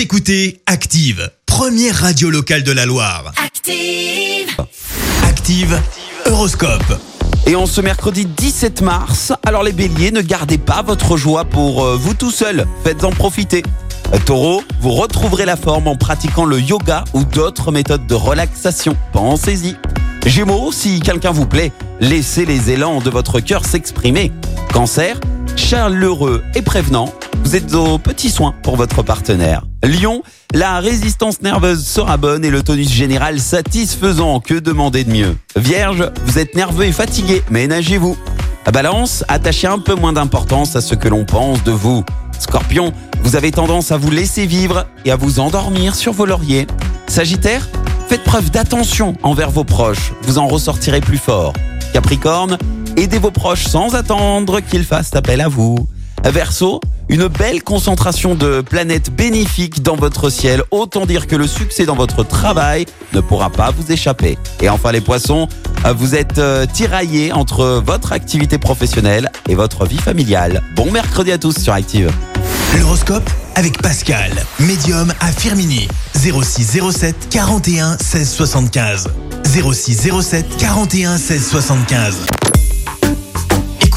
Vous écoutez Active, première radio locale de la Loire. Active. Active, Horoscope. Et en ce mercredi 17 mars, alors les béliers, ne gardez pas votre joie pour euh, vous tout seul, faites-en profiter. Euh, Taureau, vous retrouverez la forme en pratiquant le yoga ou d'autres méthodes de relaxation. Pensez-y. Gémeaux, si quelqu'un vous plaît, laissez les élans de votre cœur s'exprimer. Cancer, chaleureux et prévenant, vous êtes aux petits soins pour votre partenaire. Lion, la résistance nerveuse sera bonne et le tonus général satisfaisant. Que demander de mieux? Vierge, vous êtes nerveux et fatigué, ménagez-vous. Balance, attachez un peu moins d'importance à ce que l'on pense de vous. Scorpion, vous avez tendance à vous laisser vivre et à vous endormir sur vos lauriers. Sagittaire, faites preuve d'attention envers vos proches, vous en ressortirez plus fort. Capricorne, aidez vos proches sans attendre qu'ils fassent appel à vous. Verseau, une belle concentration de planètes bénéfiques dans votre ciel. Autant dire que le succès dans votre travail ne pourra pas vous échapper. Et enfin les poissons, vous êtes euh, tiraillés entre votre activité professionnelle et votre vie familiale. Bon mercredi à tous sur Active. L'horoscope avec Pascal, médium à Firmini. 06 07 41 16 75. 06 07 41 16 75.